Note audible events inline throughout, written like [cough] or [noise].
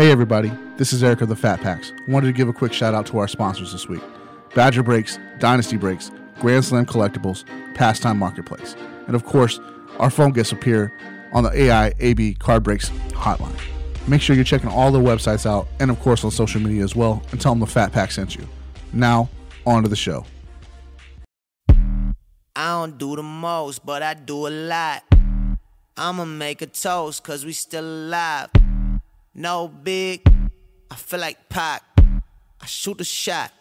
Hey everybody, this is Eric of the Fat Packs. Wanted to give a quick shout out to our sponsors this week Badger Breaks, Dynasty Breaks, Grand Slam Collectibles, Pastime Marketplace, and of course, our phone guests appear on the AIAB Card Breaks hotline. Make sure you're checking all their websites out and, of course, on social media as well, and tell them the Fat Pack sent you. Now, on to the show. I don't do the most, but I do a lot. I'ma make a toast, cause we still alive. No big, I feel like Pac. I shoot a shot.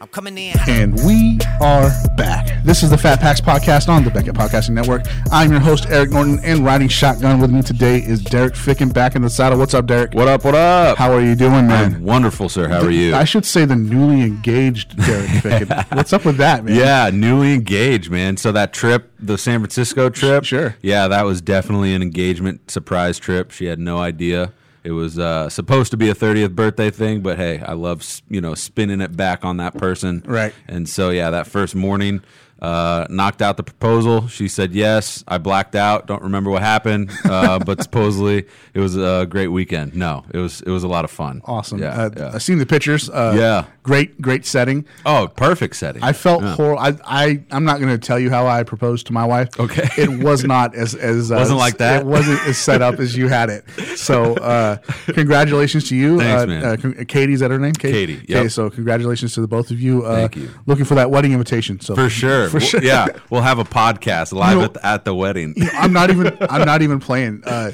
I'm coming in. And we are back. This is the Fat Packs podcast on the Beckett Podcasting Network. I'm your host, Eric Norton, and riding shotgun with me today is Derek Ficken back in the saddle. What's up, Derek? What up? What up? How are you doing, man? I'm wonderful, sir. How are you? I should say the newly engaged Derek [laughs] Ficken. What's up with that, man? yeah, newly engaged, man. So that trip, the San Francisco trip, Sure. Yeah, that was definitely an engagement surprise trip. She had no idea. It was uh, supposed to be a 30th birthday thing, but hey, I love you know spinning it back on that person. Right. And so yeah, that first morning, uh, knocked out the proposal. She said yes. I blacked out. Don't remember what happened, uh, but supposedly it was a great weekend. No, it was it was a lot of fun. Awesome. Yeah. uh, yeah. I've seen the pictures. Uh, Yeah. Great, great setting. Oh, perfect setting. I felt Yeah. horrible. I, I, I'm not going to tell you how I proposed to my wife. Okay. It was not as as [laughs] uh, Wasn't like that? It wasn't as set up as you had it. So, uh, congratulations to you. Thanks, uh, man. Uh, con- Katie's that her name? Kate? Katie, Okay. So, congratulations to the both of you. Uh, Thank you. Looking for that wedding invitation. So For sure. For We'll- sure. Yeah, we'll have a podcast live You know- at, the, at the wedding. I'm not even. I'm not even playing. Uh,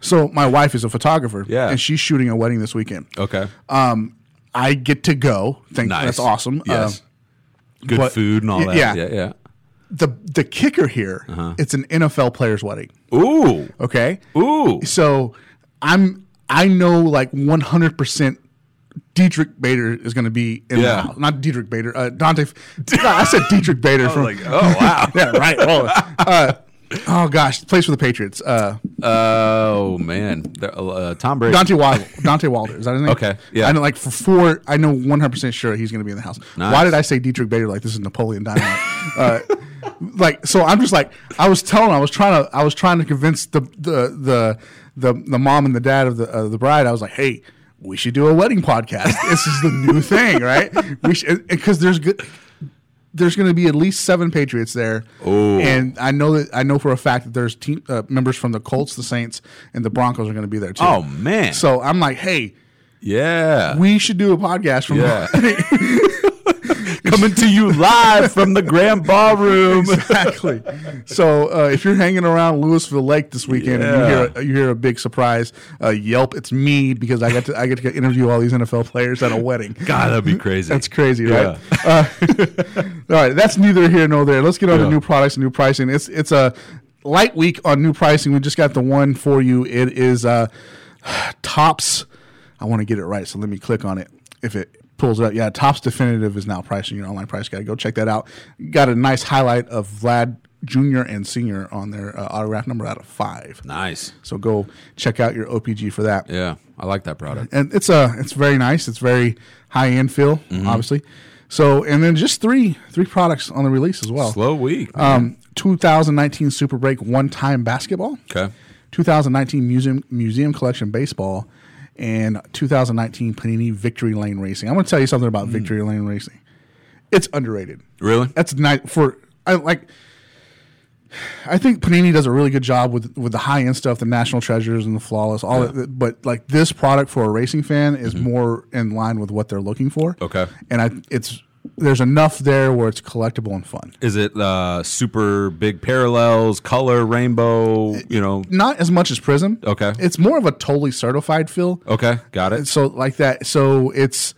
so my wife is a photographer. Yeah. And she's shooting a wedding this weekend. Okay. Um, I get to go. Thank. nice. That's awesome. Yes. Um, Good food and all that. yeah. Yeah. Yeah. the the kicker here, Uh-huh. it's an NFL player's wedding. Ooh. Okay. Ooh. So I'm I know like 100 percent Diedrich Bader is going to be in Yeah. the house. Not Diedrich Bader. Uh, Dante. I said Diedrich Bader from. like, oh wow. [laughs] yeah, right. Oh, uh, oh gosh, plays for the Patriots. Uh, Oh man. The- Uh, Tom Brady. Dante Wilder. Dante Wilder. Is that his name? Okay, yeah. I know. Like for four, I know 100 percent sure he's going to be in the house. Nice. Why did I say Diedrich Bader? Like this is Napoleon Dynamite. uh, [laughs] like so, I'm just like I was telling. I was trying to. I was trying to convince the the the the, the mom and the dad of the uh, the bride. I was like, hey. We should do a wedding podcast. this is the new thing, right? We should because there's good. There's going to be at least seven Patriots there, Oh. and I know that I know for a fact that there's team uh, members from the Colts, the Saints, and the Broncos are going to be there too. Oh man. So I'm like, hey, yeah. we should do a podcast from yeah. [laughs] [laughs] Coming to you live from the Grand Ballroom. [laughs] exactly. So uh, if you're hanging around Lewisville Lake this weekend and you hear a, you hear a big surprise uh, Yelp, it's me because I got to I get to interview all these NFL players at a wedding. God, that'd be crazy. That's crazy, right? Uh, [laughs] all right, that's neither here nor there. Let's get on to new products and new pricing. It's it's a light week on new pricing. We just got the one for you. It is uh, [sighs] Topps. I want to get it right, so let me click on it. If it pulls it up, yeah, Topps Definitive is now pricing your online price guide. Go check that out. Got a nice highlight of Vlad Junior and Senior on their uh, autograph number out of five. Nice. So go check out your OPG for that Yeah, I like that product. and it's uh it's very nice. It's very high end feel, Mm-hmm. obviously. So and then just three three products on the release as well. Slow week. Um, 2019 Super Break one time basketball, okay. 2019 Museum Museum Collection baseball, and 2019 Panini Victory Lane Racing. I'm going to tell you something about Mm. Victory Lane Racing. It's underrated. Really? That's nice for I like. I think Panini does a really good job with with the high end stuff, the national treasures and the flawless, all that. But like this product for a racing fan is more in line with what they're looking for. Mm-hmm. Okay. and I it's there's enough there where it's collectible and fun. Is it uh, super big parallels, color, rainbow? You know. Not as much as Prizm. Okay. it's more of a totally certified feel. Okay, got it. So like that. So it's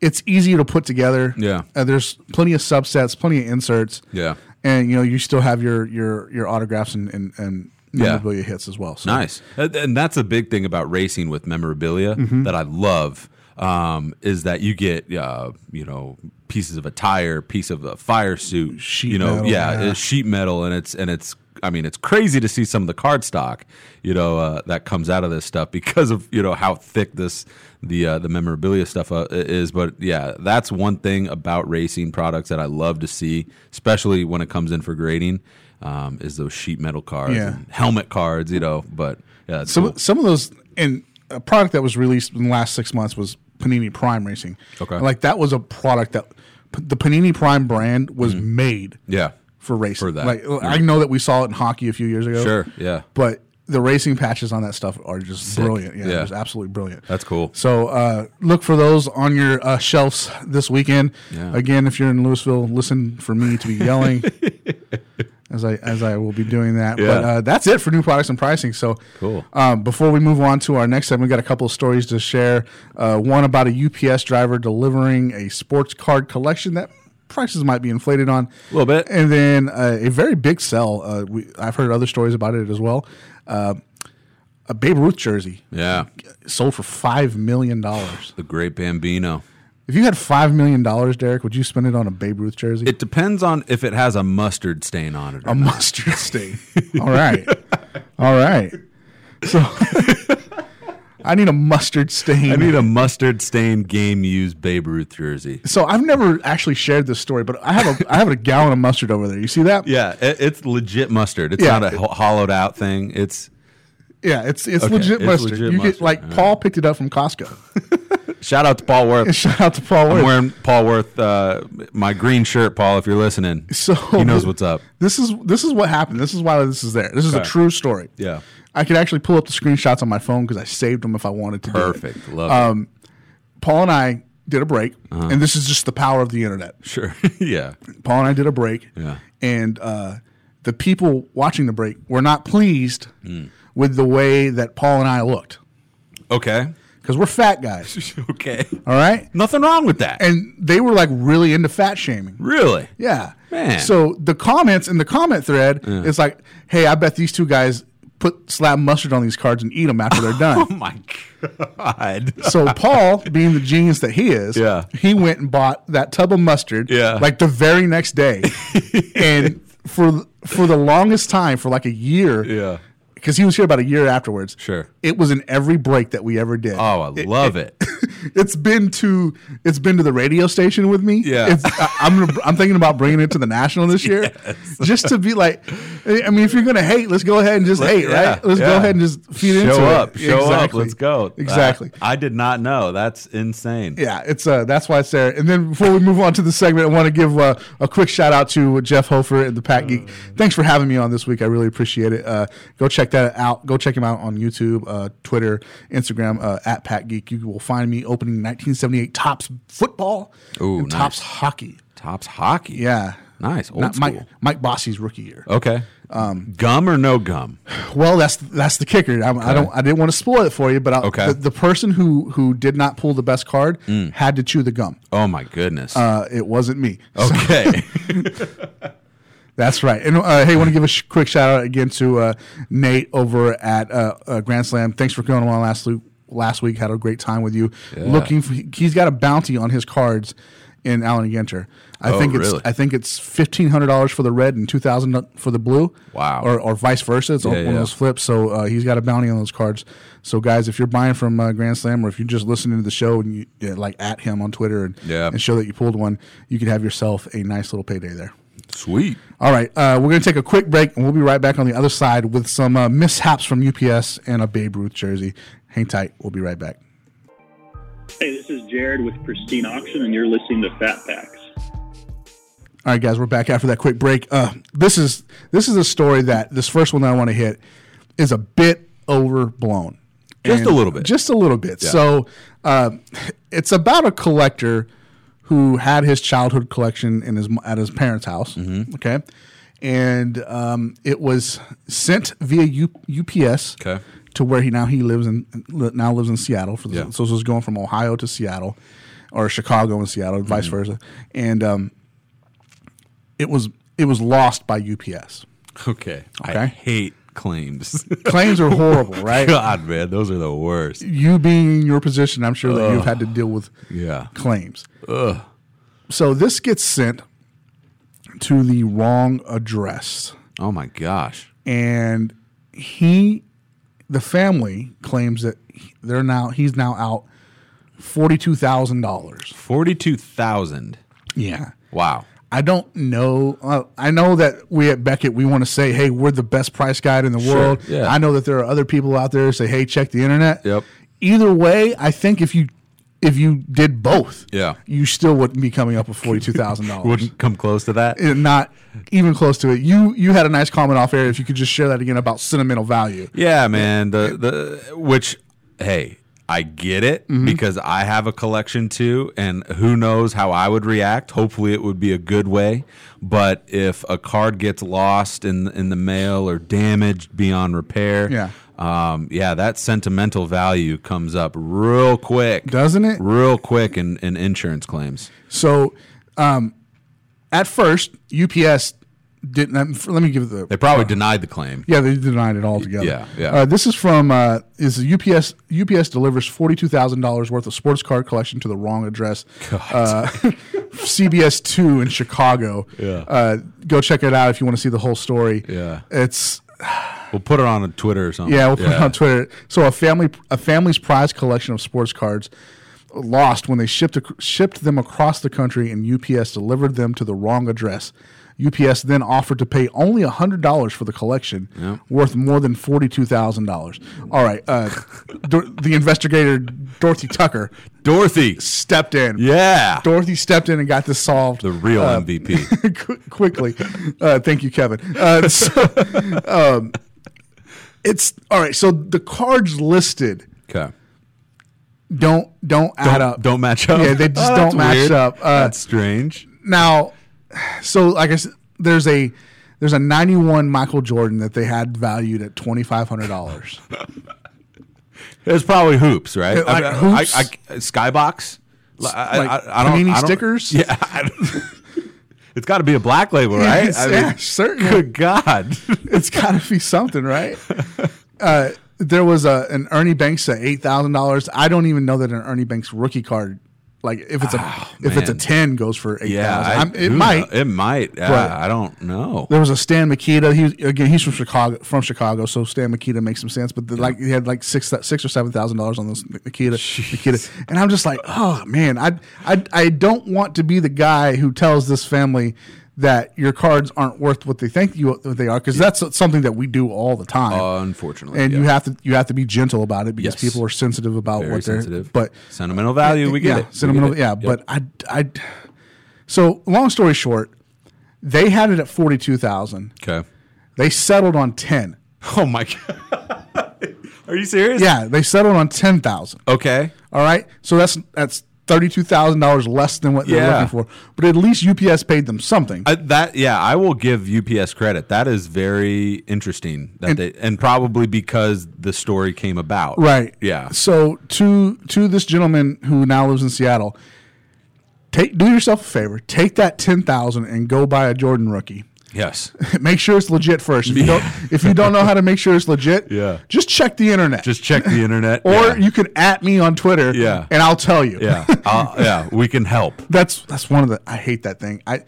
it's easy to put together. Yeah. Uh, there's plenty of subsets, plenty of inserts. Yeah. and you know you still have your your your autographs and and, and Yeah. memorabilia hits as well. So. Nice, and and that's a big thing about racing with memorabilia Mm-hmm. that I love. Um, is that you get uh, you know pieces of a tire, piece of a fire suit, Sheet you know, metal, yeah, yeah. sheet metal, and it's and it's. I mean, it's crazy to see some of the card stock, you know, uh, that comes out of this stuff because of you know how thick this the uh, the memorabilia stuff uh, is. But yeah, that's one thing about racing products that I love to see, especially when it comes in for grading, um, is those sheet metal cards, Yeah. helmet cards, you know. But yeah, Some cool. some of those and a product that was released in the last six months was Panini Prime Racing. Okay. like that was a product that the Panini Prime brand was made Yeah. for racing. For that. Like I know that we saw it in hockey a few years ago. Sure. Yeah. but the racing patches on that stuff are just brilliant. Yeah, Yeah. just absolutely brilliant. That's cool. So uh, look for those on your uh, shelves this weekend. Yeah. Again, if you're in Lewisville, listen for me to be yelling [laughs] as I as I will be doing that. Yeah. But uh, that's it for new products and pricing. So Cool. Um, before we move on to our next segment, we got a couple of stories to share. Uh, one about a UPS driver delivering a sports card collection that prices might be inflated on A little bit. and then uh, a very big sell. Uh, we, I've heard other stories about it as well. Uh, a Babe Ruth jersey Yeah. sold for five million dollars. The great Bambino. If you had five million dollars, Derek, would you spend it on a Babe Ruth jersey? It depends on if it has a mustard stain on it. A mustard stain. All right, all right. So [laughs] I need a mustard stain. I need a mustard stain game used Babe Ruth jersey. so I've never actually shared this story, but I have a I have a gallon of mustard over there. You see that? Yeah, it, it's legit mustard. It's Yeah. not a ho- hollowed out thing. It's Yeah, it's it's Okay, legit it's mustard. legit you mustard. get like All Paul picked it up from Costco. [laughs] shout out to Paul Worth. [laughs] Shout out to Paul. I'm Worth. wearing Paul Worth uh, my green shirt, Paul. If you're listening, So he knows what's up. This is this is what happened. This is why this is there. This is a true story. Yeah. I could actually pull up the screenshots on my phone because I saved them if I wanted to. it. Perfect. Love Um, Paul and I did a break, Uh-huh. and this is just the power of the internet. Sure. [laughs] yeah. Paul and I did a break, Yeah. and uh, the people watching the break were not pleased Hmm. With the way that Paul and I looked Okay. because we're fat guys. [laughs] okay. all right, Nothing wrong with that. and they were like really into fat shaming. really? Yeah. Man. So the comments in the comment thread is like, "Hey, I bet these two guys put slab mustard on these cards and eat them after they're [laughs] done." Oh my god. [laughs] so Paul, being the genius that he is, Yeah. he went and bought that tub of mustard, Yeah. like the very next day, and for for the longest time, for like a year, yeah. Because he was here about a year afterwards. Sure. It was in every break that we ever did. Oh, I love it. [laughs] it's been to it's been to the radio station with me. Yeah. it's, I, I'm I'm thinking about bringing it to the national this year, just to be like, I mean, if you're gonna hate, let's go ahead and just hate, Yeah, right? Let's go ahead and just feed into show it. up. Show up. Let's go. Exactly. Uh, I did not know. That's insane. Yeah, it's uh, that's why it's there. And then before we move on to the segment, I want to give uh, a quick shout out to Jeff Hofer and the Pat Geek. Thanks for having me on this week. I really appreciate it. Uh, go check that out. Go check him out on YouTube, uh, Twitter, Instagram uh, at Pat Geek. You will find me opening 1978 Topps football Ooh, and nice. Topps hockey. Topps hockey. Yeah, Nice. Old Not school. Mike Mike Bossy's rookie year. Okay. Um, gum or no gum? Well, that's that's the kicker. I, I don't. I didn't want to spoil it for you, but I, Okay. the, the person who who did not pull the best card had to chew the gum. Oh my goodness. Uh, it wasn't me. okay. [laughs] [laughs] That's right. And uh, hey, I want to give a sh- quick shout out again to uh, Nate over at uh, uh, Grand Slam. Thanks for coming on last week. Last week had a great time with you. Looking, for, he's got a bounty on his cards in Allen Ginter. I Oh, think it's really? I think it's fifteen hundred dollars for the red and two thousand for the blue. Wow. Or, or vice versa. It's Yeah, one of those flips. So uh, he's got a bounty on those cards. So guys, if you're buying from uh, Grand Slam or if you're just listening to the show and you yeah, like at him on Twitter and, Yeah. and show that you pulled one, you could have yourself a nice little payday there. Sweet. All right, uh, we're going to take a quick break, and we'll be right back on the other side with some uh, mishaps from UPS and a Babe Ruth jersey. Hang tight. We'll be right back. Hey, this is Jared with Pristine Auction, and you're listening to Fat Packs. All right, guys, we're back after that quick break. Uh, this is this is a story that this first one that I want to hit is a bit overblown, Just And- a little bit. just a little bit. So uh, it's about a collector who had his childhood collection in his at his parents' house. Mm-hmm. Okay, and um, it was sent via U, UPS. Okay. To where he now he lives in now lives in Seattle for the, Yeah. so this was going from Ohio to Seattle, or Chicago and Seattle, Mm-hmm. vice versa, and um, it was it was lost by UPS. Okay. I hate claims. [laughs] Claims are horrible, [laughs] right? God, man, those are the worst. You being in your position, I'm sure that you've had to deal with Yeah. claims. So this gets sent to the wrong address, Oh my gosh. and he, the family claims that they're now he's now out forty two thousand dollars. Forty-two thousand. Yeah. Wow. I don't know. Uh, I know that we at Beckett we want to say, "Hey, we're the best price guide in the Sure, world." yeah. I know that there are other people out there who say, "Hey, check the internet." Yep. either way, I think if you if you did both, Yeah. you still wouldn't be coming up with forty two thousand dollars. [laughs] Wouldn't come close to that. Not even close to it. You you had a nice comment off air. If you could just share that again about sentimental value. Yeah, man. The the which hey, I get it Mm-hmm. because I have a collection too, and who knows how I would react. Hopefully, it would be a good way. But if a card gets lost in in the mail or damaged beyond repair, Yeah. um, yeah, that sentimental value comes up real quick, Doesn't it? Real quick in, in insurance claims. So, um, at first, UPS didn't. um, Let me give the They probably denied the claim. Yeah, they denied it altogether. Yeah, yeah. Uh, this is from uh, is the UPS UPS delivers forty two thousand dollars worth of sports card collection to the wrong address. Uh, [laughs] CBS two in Chicago. Yeah. Uh, go check it out if you want to see the whole story. Yeah. It's We'll put it on Twitter or something. yeah, we'll put it on Twitter. So a family a family's prize collection of sports cards lost when they shipped shipped them across the country and UPS delivered them to the wrong address. UPS then offered to pay only hundred dollars for the collection, worth more than forty two thousand dollars. All right, uh, Dor- the investigator Dorothy Tucker Dorothy. stepped in. Yeah. Dorothy stepped in and got this solved. the real uh, MVP. [laughs] qu- quickly. Uh, thank you, Kevin. Uh, so, [laughs] um, it's all right. So the cards listed Okay. don't don't add Don't, up. don't match up. Yeah, they just Oh, don't match weird. up. Uh, that's strange. now, so like I said, there's a there's a 91 Michael Jordan that they had valued at twenty five hundred dollars. [laughs] It's probably hoops, right? Yeah, like I, I- hoops? I, I, Skybox. I, Like I, [laughs] I don't, Panini I don't- stickers? Yeah. I it's got to be a black label, right? [laughs] it's- yeah, certainly. Good God. it's got to be something, right? Uh, there was a an Ernie Banks at eight thousand dollars. I don't even know that an Ernie Banks rookie card, like if it's a ah, if it's a ten, goes for eight yeah. I- It might. kno- It might. Uh, yeah, I don't know. There was a Stan Mikita. He was, again, he's from Chicago. From Chicago, so Stan Mikita makes some sense. But the, like, he had like six, six or seven thousand dollars on this Mikita. Mikita, and I'm just like, oh man, I, I, I don't want to be the guy who tells this family that your cards aren't worth what they think you what they are, because that's something that we do all the time. Uh, unfortunately. and you have to you have to be gentle about it because Yes. people are sensitive about Very what they're. sensitive. But Sentimental value, we get yeah, it. We get sentimental. it. Yeah, Yep. but I, I. So long story short, they had it at forty two thousand. Okay. They settled on ten. [laughs] Oh, my God. [laughs] Are you serious? Yeah, they settled on ten thousand. Okay. All right, so that's that's thirty two thousand dollars less than what they're Yeah. looking for. But at least UPS paid them something. I, that yeah, I will give UPS credit. That is very interesting. That And- they and probably because the story came about. right. Yeah. So to to this gentleman who now lives in Seattle, take do yourself a favor. Take that ten thousand and go buy a Jordan rookie. Yes. [laughs] make sure it's legit first. If you don't if you don't know how to make sure it's legit, [laughs] Yeah. just check the internet. Just check the internet. [laughs] or yeah. you can at me on Twitter, Yeah. and I'll tell you. yeah, I'll- yeah, we can help. That's that's one of the I hate that thing. I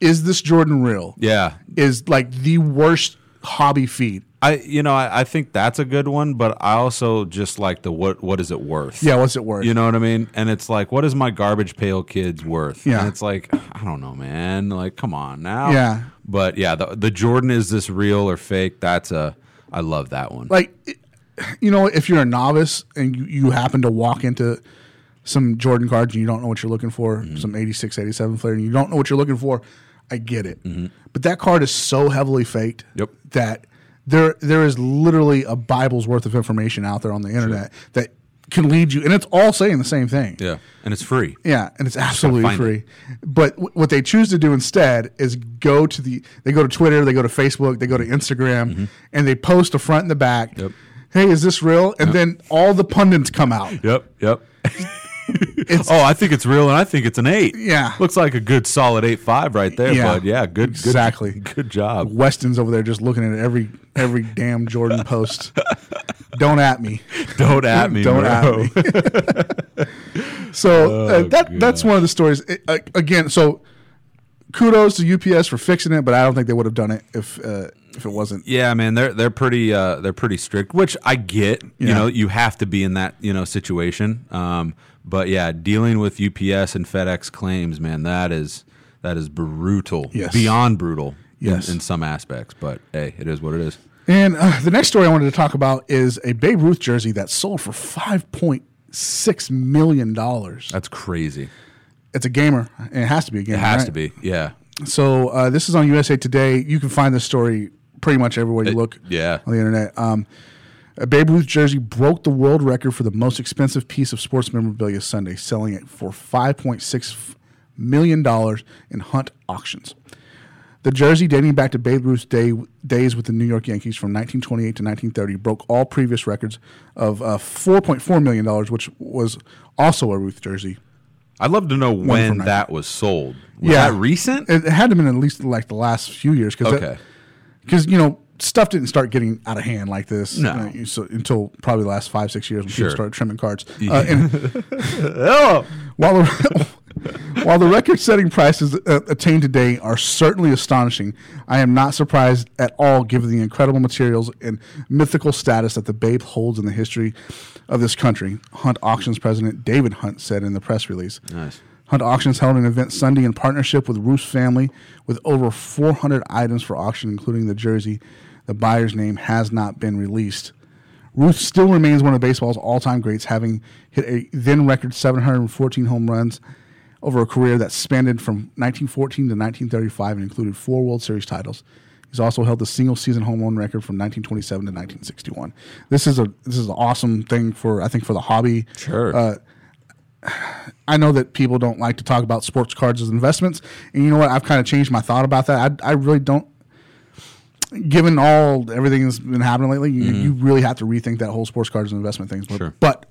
is this Jordan real? Yeah, Is like the worst hobby feed. I you know I, I think that's a good one, but I also just like the what what is it worth? Yeah, what's it worth? You know what I mean? And it's like, what is my garbage pail kids worth? Yeah. And it's like, I don't know, man. Like, come on now. Yeah. But yeah, the the Jordan is this real or fake? That's a I love that one. like you know, if you're a novice and you, you happen to walk into some Jordan cards and you don't know what you're looking for, Mm-hmm. some 86, 87 Fleer, and you don't know what you're looking for, I get it. Mm-hmm. But that card is so heavily faked Yep. that there there is literally a Bible's worth of information out there on the internet that can lead you, and it's all saying the same thing. yeah, and it's free. Yeah, and it's absolutely free. But w- what they choose to do instead is go to the they go to Twitter, they go to Facebook, they go to Instagram, and they post a front and the back. Mm-hmm. Yep. Hey, is this real? And then all the pundits come out. Yep, yep. [laughs] [laughs] It's oh, I think it's real, and I think it's an eight. Yeah. looks like a good solid eight five right there, Yeah. bud. Yeah, good, Exactly. Good, good job. Weston's over there just looking at every every damn Jordan [laughs] post. Don't at me. Don't at me, Don't bro. at me. [laughs] so uh, that that's one of the stories. It- uh, again, so kudos to UPS for fixing it, but I don't think they would have done it if uh, if it wasn't. Yeah, man, they're they're pretty uh, they're pretty strict, which I get. You know, you have to be in that you know situation. Um, but yeah, dealing with UPS and FedEx claims, man, that is that is brutal. Yes. beyond brutal. in- Yes. in, some aspects. But hey, it is what it is. And uh, the next story I wanted to talk about is a Babe Ruth jersey that sold for five point six million dollars. That's crazy. It's a gamer. It has to be a gamer. It has right? to be. Yeah. So uh, this is on USA Today. You can find this story pretty much everywhere you It- look. yeah. on the internet. Um, a Babe Ruth jersey broke the world record for the most expensive piece of sports memorabilia Sunday, selling it for five point six million dollars in Hunt auctions. The jersey, dating back to Babe Ruth's day, days with the New York Yankees from 1928 to 1930, broke all previous records of uh, 4.4 million dollars, which was also a Ruth jersey. I'd love to know when that was sold. Was Yeah. that recent? It, it had to been at least like the last few years, because Okay. because you know stuff didn't start getting out of hand like this No. uh, so, until probably the last five six years when Sure. people started trimming cards. [laughs] Uh, and while the [laughs] while the record-setting prices uh, attained today are certainly astonishing, I am not surprised at all given the incredible materials and mythical status that the Babe holds in the history of this country. Hunt Auctions president David Hunt said in the press release. Nice. Hunt Auctions held an event Sunday in partnership with Ruth's family with over 400 items for auction, including the jersey. The buyer's name has not been released. Ruth still remains one of baseball's all time greats, having hit a then record 714 home runs over a career that spanned from 1914 to 1935 and included four World Series titles. He's also held the single season home run record from 1927 to 1961. This is a this is an awesome thing for I think for the hobby. Sure. Uh, I know that people don't like to talk about sports cards as investments, and you know what? I've kind of changed my thought about that. I, I really don't. Given all everything that's been happening lately, you, you really have to rethink that whole sports cards as investment things. But, Mm-hmm. Sure. but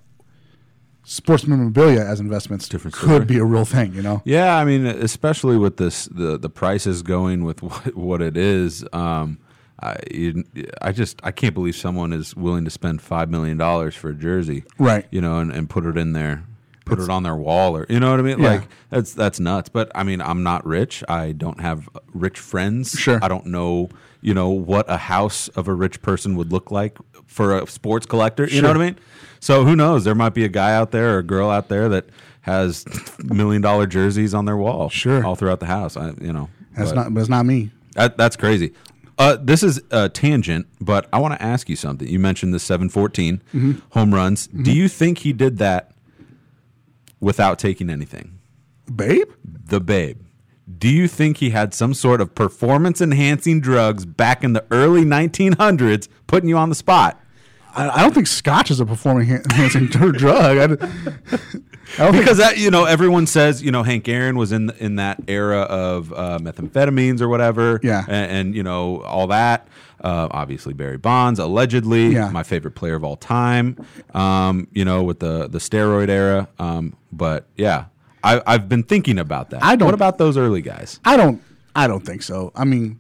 sports memorabilia as investments Different could story. be a real thing. You know, Yeah, I mean, especially with this, the the prices going with [laughs] what, what it is. Um, I you, I just I can't believe someone is willing to spend five million dollars for a jersey, Right. You know, and, and put it in there, put it on their wall, or you know what I mean? Yeah. Like that's that's nuts. But I mean, I'm not rich. I don't have rich friends. Sure. I don't know, you know, what a house of a rich person would look like for a sports collector. You know what I mean? So who knows? There might be a guy out there or a girl out there that has million dollar jerseys on their wall, Sure. all throughout the house. I, you know, that's but not, but it's not me. that, that's crazy. Uh, this is a tangent, but I want to ask you something. You mentioned the 714 Mm-hmm. home runs. Do you think he did that without taking anything? Babe, The Babe. Do you think he had some sort of performance enhancing drugs back in the early 1900s putting you on the spot? I, I don't think Scotch is a performing enhancing [laughs] drug. I, I because that you know everyone says you know Hank Aaron was in in that era of uh, methamphetamines or whatever, Yeah. and, and you know all that. Uh, obviously Barry Bonds, allegedly Yeah. my favorite player of all time. Um, you know with the the steroid era, um, but yeah, I, I've been thinking about that. I don't- What about those early guys? I don't. I don't think so. I mean,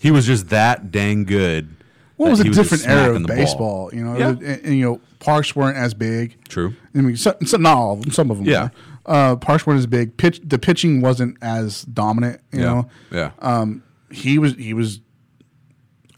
He was just that dang good. What that was a different era of the ball. baseball? You know, Yeah. and, and, you know, parks weren't as big. True. I mean, so, so not all of them. Some of them. Yeah. Were. Uh, parks weren't as big. Pitch. The pitching wasn't as dominant. You Yeah. know. Yeah. Um, he was. He was.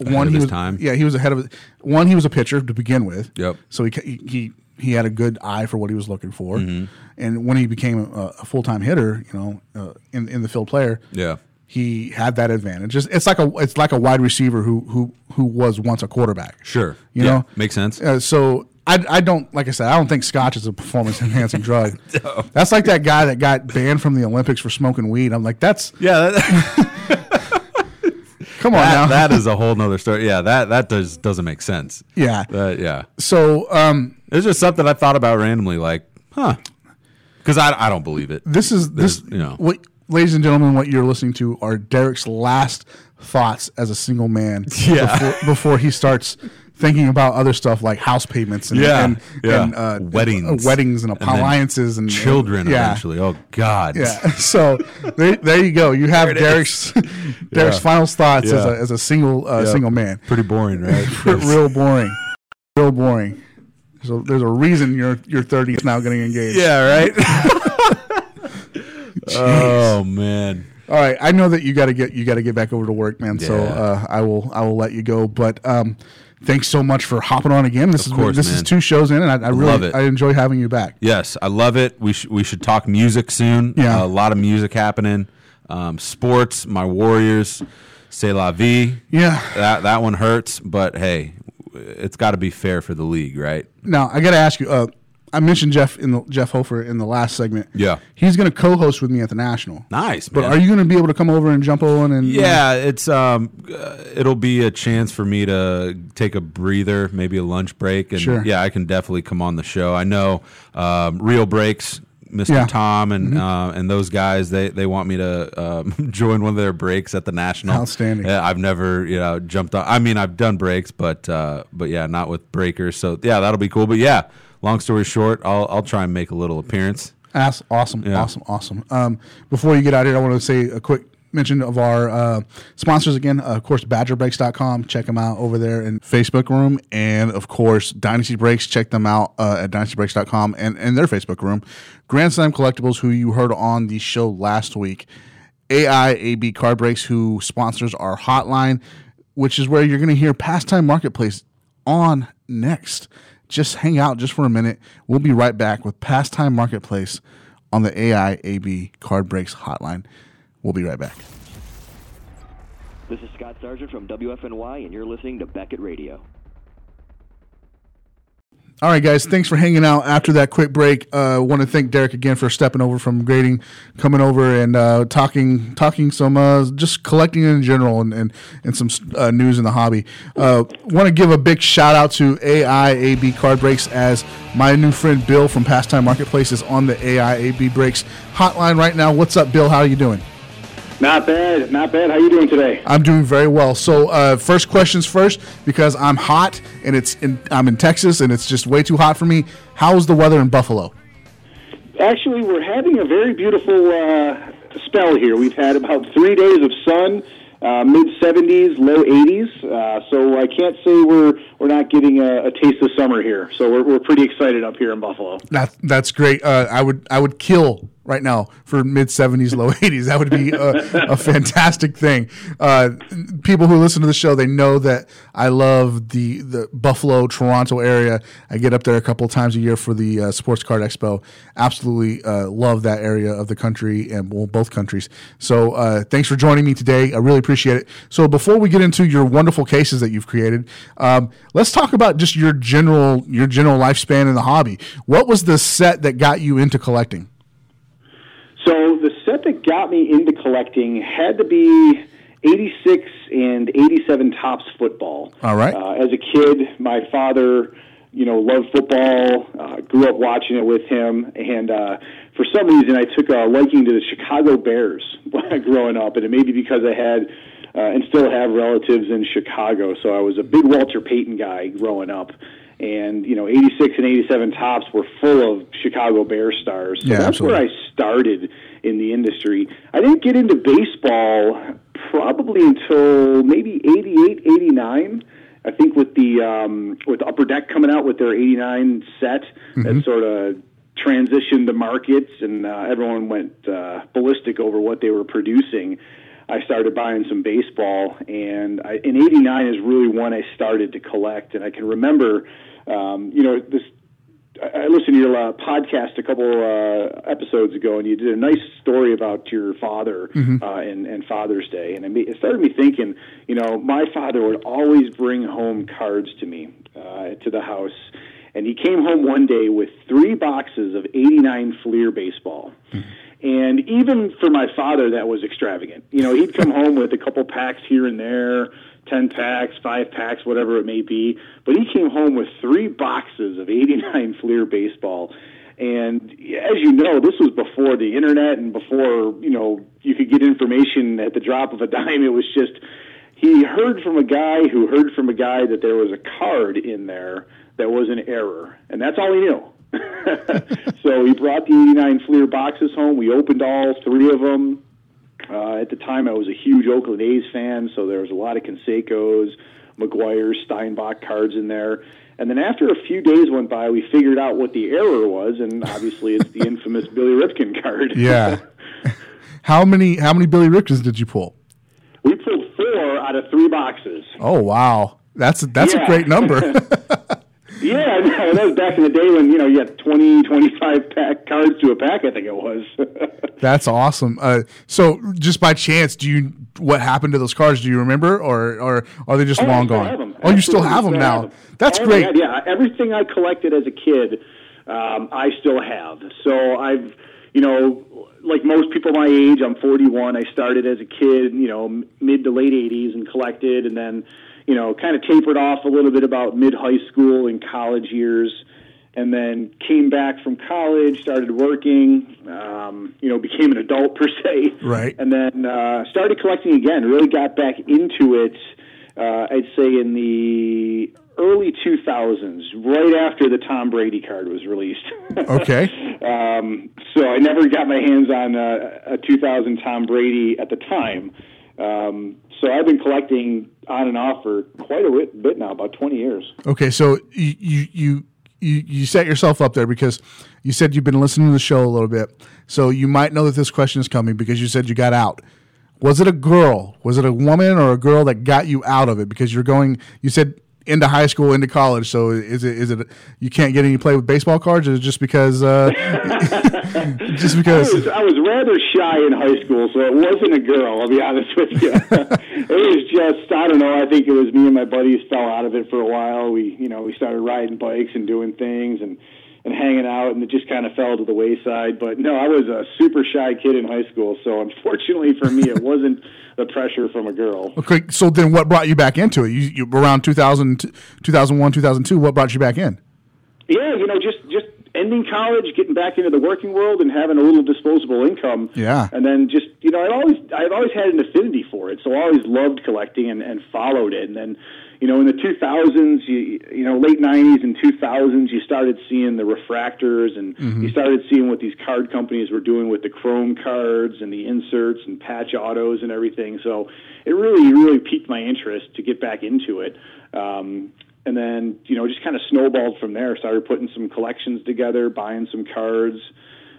Ahead one of he his was time. Yeah, he was ahead of it. One, he was a pitcher to begin with. Yep. So he he he, he had a good eye for what he was looking for. Mm-hmm. And when he became a, a full time hitter, you know, uh, in in the field player, Yeah. He had that advantage. It's, it's like a it's like a wide receiver who who who was once a quarterback. Sure. You Yeah. know, Makes sense. Uh, so I, I don't like I said I don't think Scotch is a performance enhancing drug. [laughs] That's like that guy that got banned from the Olympics for smoking weed. I'm like that's Yeah. That, [laughs] [laughs] come on that, now. that is a whole nother story. Yeah. That that does doesn't make sense. yeah. That, yeah. So um, It's just something I thought about randomly, like, huh? Because I, I don't believe it. this is this you know. what ladies and gentlemen what you're listening to are Derek's last thoughts as a single man [laughs] Yeah. before, before he starts thinking about other stuff like house payments and Yeah, and, yeah. and uh, Weddings. uh, weddings and And then appliances and, Children yeah. eventually. Oh God. Yeah. [laughs] So there, there you go. You have Derek's [laughs] Derek's Yeah. final thoughts as, a, as a single uh, Yeah. single man. Pretty boring, right? Real boring. Real boring. So there's a reason your your 30 is now getting engaged. yeah. Right. Oh man. All right. I know that you got to get you got to get back over to work, man. So Yeah. uh, I will I will let you go. But um, thanks so much for hopping on again. This Of is course, this is man. two shows in, and I, I really Love it. I enjoy having you back. Yes, I love it. We sh- we should talk music soon. Yeah. a lot of music happening. Um, sports, my Warriors C'est la vie. Yeah. That that one hurts, but hey, it's got to be fair for the league, right? Now I got to ask you. Uh, I mentioned Jeff in the Jeff Hofer in the last segment. Yeah. he's going to co-host with me at the National. Nice, But are you going to be able to come over and jump on and? Yeah, it's um, uh, it'll be a chance for me to take a breather, maybe a lunch break, and Sure. yeah, I can definitely come on the show. I know um, Real Breaks, Mr. Yeah. Tom, and uh, and those guys they they want me to um, [laughs] join one of their breaks at the national. Outstanding. Yeah, I've never you know jumped on. I mean, I've done breaks, but uh, but yeah, not with breakers. So yeah, that'll be cool. But yeah, long story short, I'll I'll try and make a little appearance. That's awesome, Yeah. awesome, awesome. Um, before you get out of here, I want to say a quick mention of our uh, sponsors again. Uh, of course, BadgerBreaks.com. Check them out over there in Facebook room, and of course, Dynasty Breaks. Check them out uh, at DynastyBreaks.com and and their Facebook room. Grand Slam Collectibles, who you heard on the show last week. AIAB Card Breaks, who sponsors our hotline, which is where you're going to hear Pastime Marketplace on next. Just hang out just for a minute. We'll be right back with Pastime Marketplace on the AIAB Card Breaks hotline. We'll be right back. This is Scott Sargent from WFNY, and you're listening to Beckett Radio. All right, guys. Thanks for hanging out after that quick break. I uh, want to thank Derek again for stepping over from grading, coming over and uh, talking, talking some, uh, just collecting in general and and, and some uh, news in the hobby. Uh, want to give a big shout out to AIAB Card Breaks as my new friend Bill from Pastime Marketplace is on the AIAB Breaks hotline right now. What's up, Bill? How are you doing? Not bad, not bad. How you doing today? I'm doing very well. So, uh, first questions first, because I'm hot and it's in, I'm in Texas and it's just way too hot for me. How's the weather in Buffalo? Actually, we're having a very beautiful uh, spell here. We've had about three days of sun, uh, mid 70s, low 80s. Uh, so I can't say we're we're not getting a, a taste of summer here. So we're, we're pretty excited up here in Buffalo. That that's great. Uh, I would I would kill right now for mid seventies, low [laughs] eighties. That would be a, a fantastic thing. Uh, people who listen to the show they know that I love the the Buffalo, Toronto area. I get up there a couple times a year for the uh, Sports Card Expo. Absolutely uh, love that area of the country and well, both countries. So uh, thanks for joining me today. I really appreciate it. So before we get into your wonderful cases that you've created, um, let's talk about just your general your general lifespan in the hobby. What was the set that got you into collecting? So the set that got me into collecting had to be 86 and 87 Topps football. All right. Uh, as a kid, my father, you know, loved football. Uh, grew up watching it with him, and uh, for some reason, I took a liking to the Chicago Bears [laughs] growing up, and it may be because I had. Uh, and still have relatives in Chicago, so I was a big Walter Payton guy growing up, and you know, '86 and '87 Topps were full of Chicago Bear stars. So Yeah, that's absolutely. where I started in the industry. I didn't get into baseball probably until maybe 88, 89. I think with the um, with Upper Deck coming out with their 89 set, that sort of transitioned the markets, and uh, everyone went uh, ballistic over what they were producing. I started buying some baseball, and I, in '89 is really when I started to collect. And I can remember, um, you know, this I listened to your uh, podcast a couple uh, episodes ago, and you did a nice story about your father uh, and, and Father's Day, and it, made, it started me thinking. You know, my father would always bring home cards to me uh, to the house, and he came home one day with three boxes of '89 Fleer baseball. And even for my father, that was extravagant. You know, he'd come home with a couple packs here and there, 10 packs, 5 packs, whatever it may be. But he came home with three boxes of 89 [laughs] Fleer baseball. And as you know, this was before the internet and before, you know, you could get information at the drop of a [laughs] dime. It was just, he heard from a guy who heard from a guy that there was a card in there that was an error. And that's all he knew. [laughs] so he brought the 89 Fleer boxes home. We opened all three of them. Uh, at the time, I was a huge Oakland A's fan, so there was a lot of Canseco's, McGwire's, Steinbach cards in there. And then after a few days went by, we figured out what the error was, and obviously it's the [laughs] infamous Billy Ripken card. Yeah. [laughs] how many how many Billy Ripkens did you pull? we pulled four out of three boxes. Oh wow, that's that's a great number. Yeah, that was back in the day when, you know, you had 20, 25 pack cards to a pack, I think it was. [laughs] that's awesome. Uh, so just by chance, do you what happened to those cards? Do you remember, or or are they just Oh, long gone? Oh, you still have them still now. have 'em. That's great. God, yeah, everything I collected as a kid, um, I still have. So I've, you know, like most people my age, I'm 41. I started as a kid, you know, mid to late 80s, and collected, and then, you know, kind of tapered off a little bit about mid high school and college years. And then came back from college, started working, um, you know, became an adult per se. Right. And then uh, started collecting again. Really got back into it. Uh, I'd say in the early 2000s, right after the Tom Brady card was released. [laughs] Okay. um, so I never got my hands on a, a 2000 Tom Brady at the time. Um, so I've been collecting on and off for quite a bit, now, about 20 years. Okay, so you you you you set yourself up there because you said you've been listening to the show a little bit, so you might know that this question is coming because you said you got out. Was it a girl? Was it a woman or a girl that got you out of it? Because you're going, you said into high school, into college. So is it is it you can't get any play with baseball cards? Or is it just because uh, [laughs] just I because? was, I was rather shy in high school, so it wasn't a girl. I'll be honest with you. [laughs] it was just I don't know. I think it was me and my buddies fell out of it for a while. We you know we started riding bikes and doing things and and hanging out, and it just kind of fell to the wayside. But no, I was a super shy kid in high school, so unfortunately for me, it wasn't the pressure from a girl. Okay, so then what brought you back into it? You, you around 2000, 2001, 2002. What brought you back in? Yeah, you know, just just ending college, getting back into the working world, and having a little disposable income. Yeah. and then just you know, I'd always I've always had an affinity for it, so I always loved collecting and, and followed it. And then, you know, in the 2000s, you you know, late 90s and 2000s, you started seeing the refractors, and you started seeing what these card companies were doing with the chrome cards and the inserts and patch autos and everything. So it really really piqued my interest to get back into it. Um, and then you know just kind of snowballed from there. Started putting some collections together, buying some cards,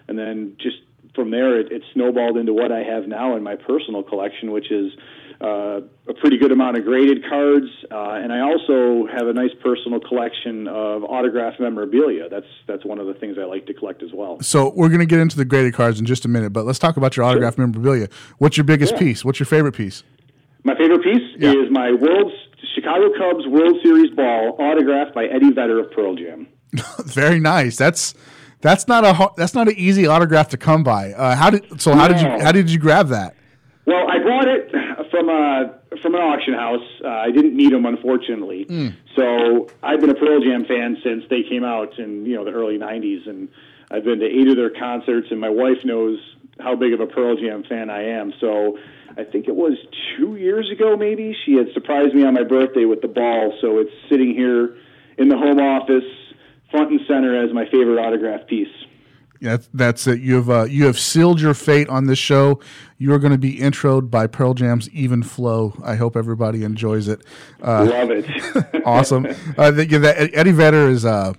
and then just from there it, it snowballed into what I have now in my personal collection, which is uh, a pretty good amount of graded cards, uh, and I also have a nice personal collection of autographed memorabilia. That's that's one of the things I like to collect as well. So we're going to get into the graded cards in just a minute, but let's talk about your autographed memorabilia. What's your biggest Yeah. piece? What's your favorite piece? My favorite piece Yeah. is my World's Chicago Cubs World Series ball autographed by Eddie Vedder of Pearl Jam. [laughs] Very nice. That's that's not a that's not an easy autograph to come by. Uh, how did so? How did you how did you grab that? Well, I bought it from a from an auction house. Uh, I didn't meet them, unfortunately. So I've been a Pearl Jam fan since they came out in you know the early '90s, and I've been to eight of their concerts. And my wife knows how big of a Pearl Jam fan I am. So I think it was two years ago, maybe she had surprised me on my birthday with the ball. So it's sitting here in the home office, front and center as my favorite autograph piece. Yeah, that's, that's it. You have uh, you have sealed your fate on this show. You are going to be introed by Pearl Jam's Even Flow. I hope everybody enjoys it. Uh, Love it. [laughs] awesome. Uh, the, yeah, that Eddie Vedder is. Uh,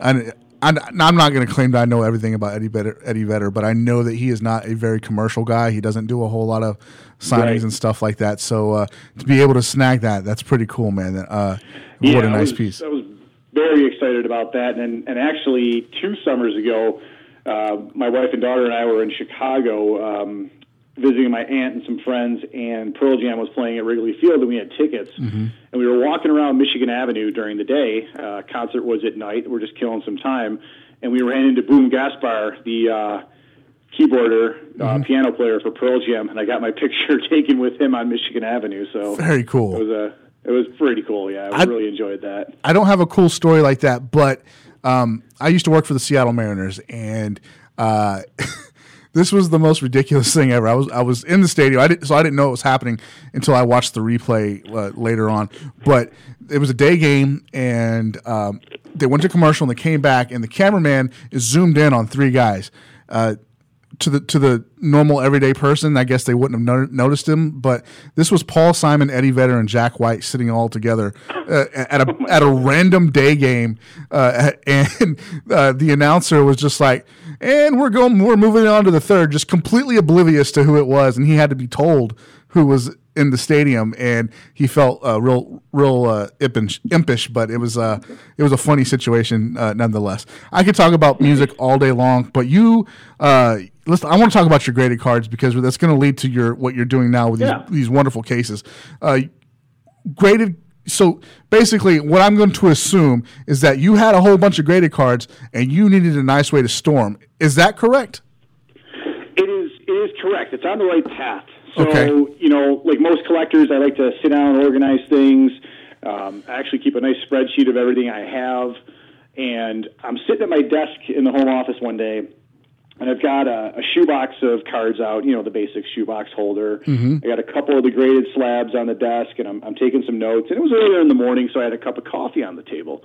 an, I'm, I'm not going to claim that I know everything about Eddie Vedder, Eddie Vedder, but I know that he is not a very commercial guy. He doesn't do a whole lot of signings Right. and stuff like that. So uh, to be able to snag that, that's pretty cool, man. Uh, Yeah, what a nice was, piece. I was very excited about that, and and actually two summers ago, uh, my wife and daughter and I were in Chicago um, visiting my aunt and some friends, and Pearl Jam was playing at Wrigley Field, and we had tickets, and we were walking around Michigan Avenue during the day. Uh, concert was at night. We're just killing some time, and we ran into Boom Gaspar, the uh, keyboarder, uh, piano player for Pearl Jam, and I got my [laughs] picture taken with him on Michigan Avenue. So Very cool. it was a it was pretty cool. Yeah, I, I- really enjoyed that. I don't have a cool story like that, but um, I used to work for the Seattle Mariners, and uh, [laughs] this was the most ridiculous thing ever. I was I was in the stadium, I didn't, so I didn't know it was happening until I watched the replay uh, later on. But it was a day game, and um, they went to commercial, and they came back, and the cameraman is zoomed in on three guys. Uh, to the to the normal everyday person, I guess they wouldn't have no- noticed him. But this was Paul Simon, Eddie Vedder, and Jack White sitting all together uh, at a [laughs] at a random day game, uh, [laughs] and uh, the announcer was just like, "And we're going, we're moving on to the third, just completely oblivious to who it was, and he had to be told who was in the stadium, and he felt uh, real, real uh, impish, impish. But it was uh, it was a funny situation uh, nonetheless. I could talk about music all day long, but you, uh, listen. I want to talk about your graded cards because that's going to lead to your what you're doing now with these, Yeah. these wonderful cases. Uh, graded. So basically, what I'm going to assume is that you had a whole bunch of graded cards, and you needed a nice way to store them. Is that correct? It is it is correct. It's on the right path. So Okay. you know, like most collectors, I like to sit down and organize things. Um, I actually keep a nice spreadsheet of everything I have, and I'm sitting at my desk in the home office one day, and I've got a, a shoebox of cards out. You know, the basic shoebox holder. Mm-hmm. I got a couple of the graded slabs on the desk, and I'm, I'm taking some notes. And it was earlier in the morning, so I had a cup of coffee on the table.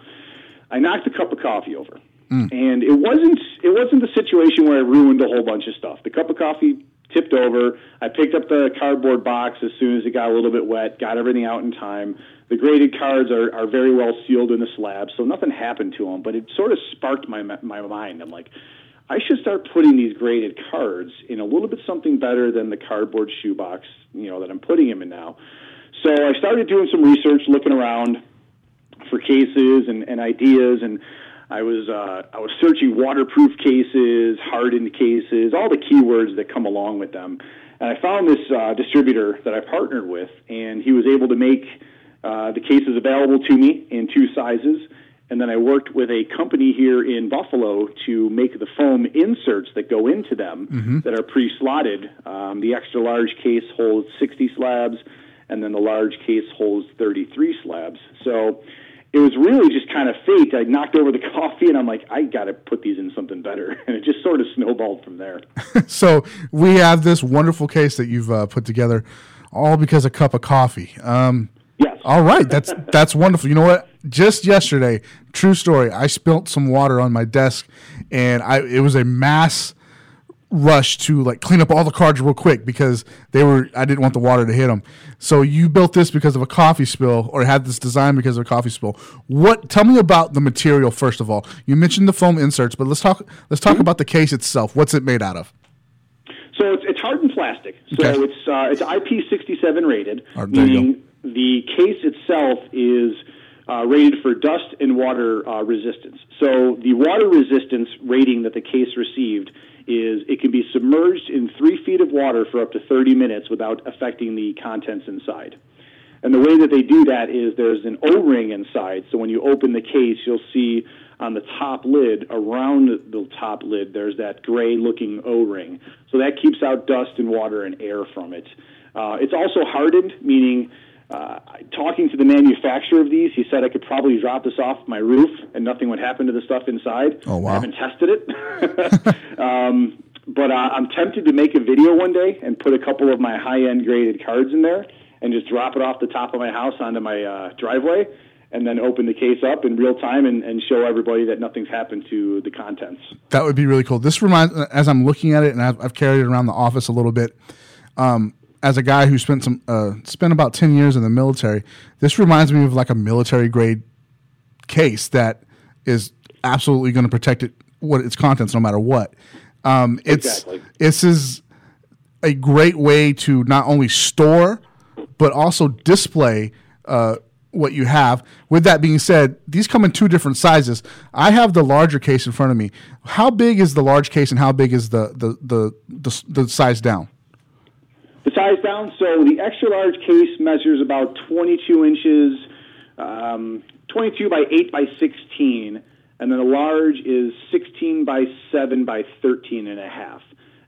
I knocked a cup of coffee over, mm. and it wasn't it wasn't the situation where I ruined a whole bunch of stuff. The cup of coffee tipped over. I picked up the cardboard box as soon as it got a little bit wet. Got everything out in time. The graded cards are, are very well sealed in the slab, so nothing happened to them. But it sort of sparked my my mind. I'm like, I should start putting these graded cards in a little bit something better than the cardboard shoebox, you know, that I'm putting them in now. So I started doing some research, looking around for cases and, and ideas and I was uh, I was searching waterproof cases, hardened cases, all the keywords that come along with them. And I found this uh, distributor that I partnered with, and he was able to make uh, the cases available to me in two sizes. And then I worked with a company here in Buffalo to make the foam inserts that go into them that are pre-slotted. Um, the extra large case holds 60 slabs, and then the large case holds 33 slabs. So it was really just kind of fate. I knocked over the [laughs] coffee, and I'm like, I got to put these in something better, [laughs] and it just sort of snowballed from there. [laughs] so we have this wonderful case that you've uh, put together, all because a cup of coffee. Um, Yes. all right, that's that's wonderful. You know what? Just yesterday, true story. I spilt some water on my desk, and I it was a mass rush to like clean up all the cards real quick because they were I didn't want the water to hit them. So you built this because of a coffee spill, or had this design because of a coffee spill. What? Tell me about the material first of all. You mentioned the foam inserts, but let's talk let's talk about the case itself. What's it made out of? So it's, it's hardened plastic. So Okay. it's uh, it's IP67 rated, meaning the case itself is uh, rated for dust and water uh, resistance. So the water resistance rating that the case received is it can be submerged in three feet of water for up to 30 minutes without affecting the contents inside. And the way that they do that is there's an O-ring inside. So when you open the case, you'll see on the top lid, around the top lid, there's that gray-looking O-ring. So that keeps out dust and water and air from it. Uh, it's also hardened, meaning uh, talking to the manufacturer of these, he said I could probably drop this off my roof and nothing would happen to the stuff inside. Oh, wow. I haven't tested it. [laughs] um, but uh, I'm tempted to make a video one day and put a couple of my high-end graded cards in there and just drop it off the top of my house onto my uh, driveway and then open the case up in real time and, and show everybody that nothing's happened to the contents. That would be really cool. This reminds, as I'm looking at it, and I've, I've carried it around the office a little bit. Um, as a guy who spent some uh, spent about ten years in the military, this reminds me of like a military grade case that is absolutely going to protect it, what its contents, no matter what. Um, it's Exactly. this is a great way to not only store but also display uh, what you have. With that being said, these come in two different sizes. I have the larger case in front of me. How big is the large case, and how big is the the the the, the size down? The size down, so the extra large case measures about 22 inches, um, 22 by 8 by 16, and then the large is 16 by 7 by 13 and a half.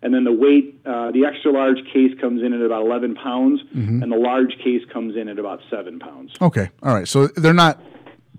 And then the weight, uh, the extra large case comes in at about 11 pounds, and the large case comes in at about 7 pounds. Okay, all right. So they're not